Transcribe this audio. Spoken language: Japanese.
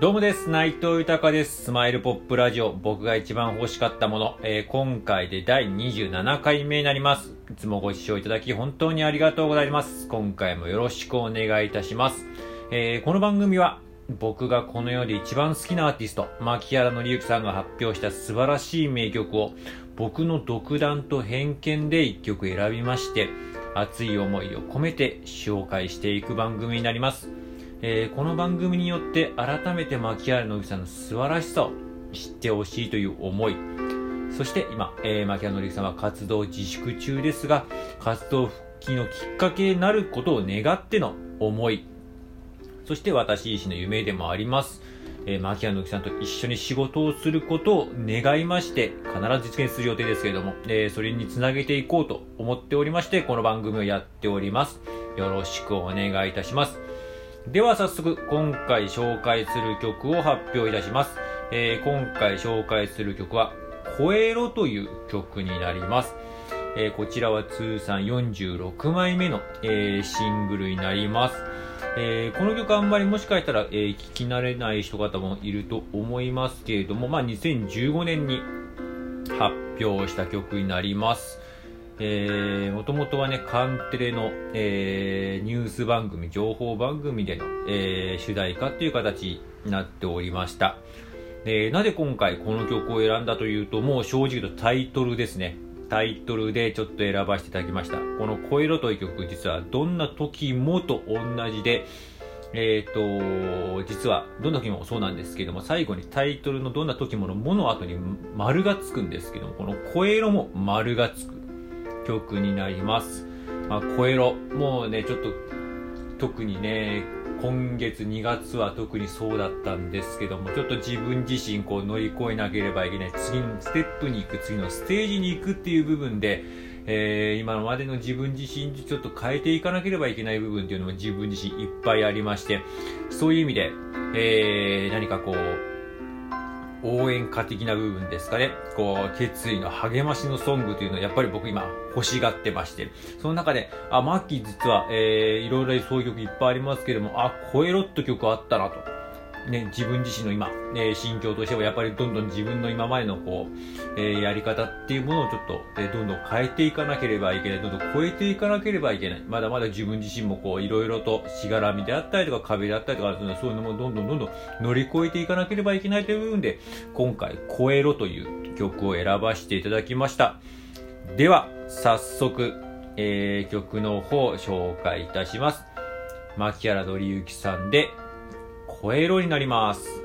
どうもです。内藤豊です。スマイルポップラジオ。僕が一番欲しかったもの。えー今回で第27回目になります。いつもご視聴いただき本当にありがとうございます。今回もよろしくお願いいたします。えーこの番組は、僕がこの世で一番好きなアーティスト、牧原紀之さんが発表した素晴らしい名曲を、僕の独断と偏見で一曲選びまして、熱い思いを込めて紹介していく番組になります。えーこの番組によって改めて牧原紀之さんの素晴らしさを知ってほしいという思い。そして今、えー、牧原紀之さんは活動自粛中ですが活動復帰のきっかけになることを願っての思い。そして私自身の夢でもあります、えー、牧原紀之さんと一緒に仕事をすることを願いまして必ず実現する予定ですけれども、えーそれにつなげていこうと思っておりましてこの番組をやっております。よろしくお願いいたします。では早速今回紹介する曲を発表いたします、えー今回紹介する曲は「声色」という曲になります、えーこちらは通算46枚目の、えーシングルになります、えーこの曲あんまりもしかしたら、えー聞き慣れない人方もいると思いますけれども、まあ、2015年に発表した曲になります。えー、もともとはね、カンテレの、えーニュース番組、情報番組での、えー主題歌っていう形になっておりました。でなぜ今回この曲を選んだというと、もう正直言うとタイトルですね。タイトルでちょっと選ばせていただきました。この声色という曲、実はどんな時もと同じで、えー、と、実は、どんな時もそうなんですけども、最後にタイトルのどんな時ものもの後に丸がつくんですけども、この声色も丸がつく曲になります。まあ、声色、もうね、ちょっと、特にね、今月2月は特にそうだったんですけども、ちょっと自分自身こう乗り越えなければいけない、次のステップに行く、次のステージに行くっていう部分で、えー今までの自分自身にちょっと変えていかなければいけない部分っていうのも自分自身いっぱいありまして、そういう意味で、えー何かこう、応援歌的な部分ですかね。こう、決意の励ましのソングというのをやっぱり僕今欲しがってまして。その中で、あ、マッキー実は、えー、いろいろそういう曲いっぱいありますけれども、あ、声ロット曲あったなと。ね、自分自身の今、えー心境としてはやっぱりどんどん自分の今までのこう、えーやり方っていうものをちょっと、えーどんどん変えていかなければいけない。どんどん超えていかなければいけない。まだまだ自分自身もこう、いろいろとしがらみであったりとか壁であったりとか、そういうのもどんどんどんどん乗り越えていかなければいけないという部分で、今回、超えろという曲を選ばせていただきました。では、早速、えー曲の方を紹介いたします。牧原紀之さんで、声色になります。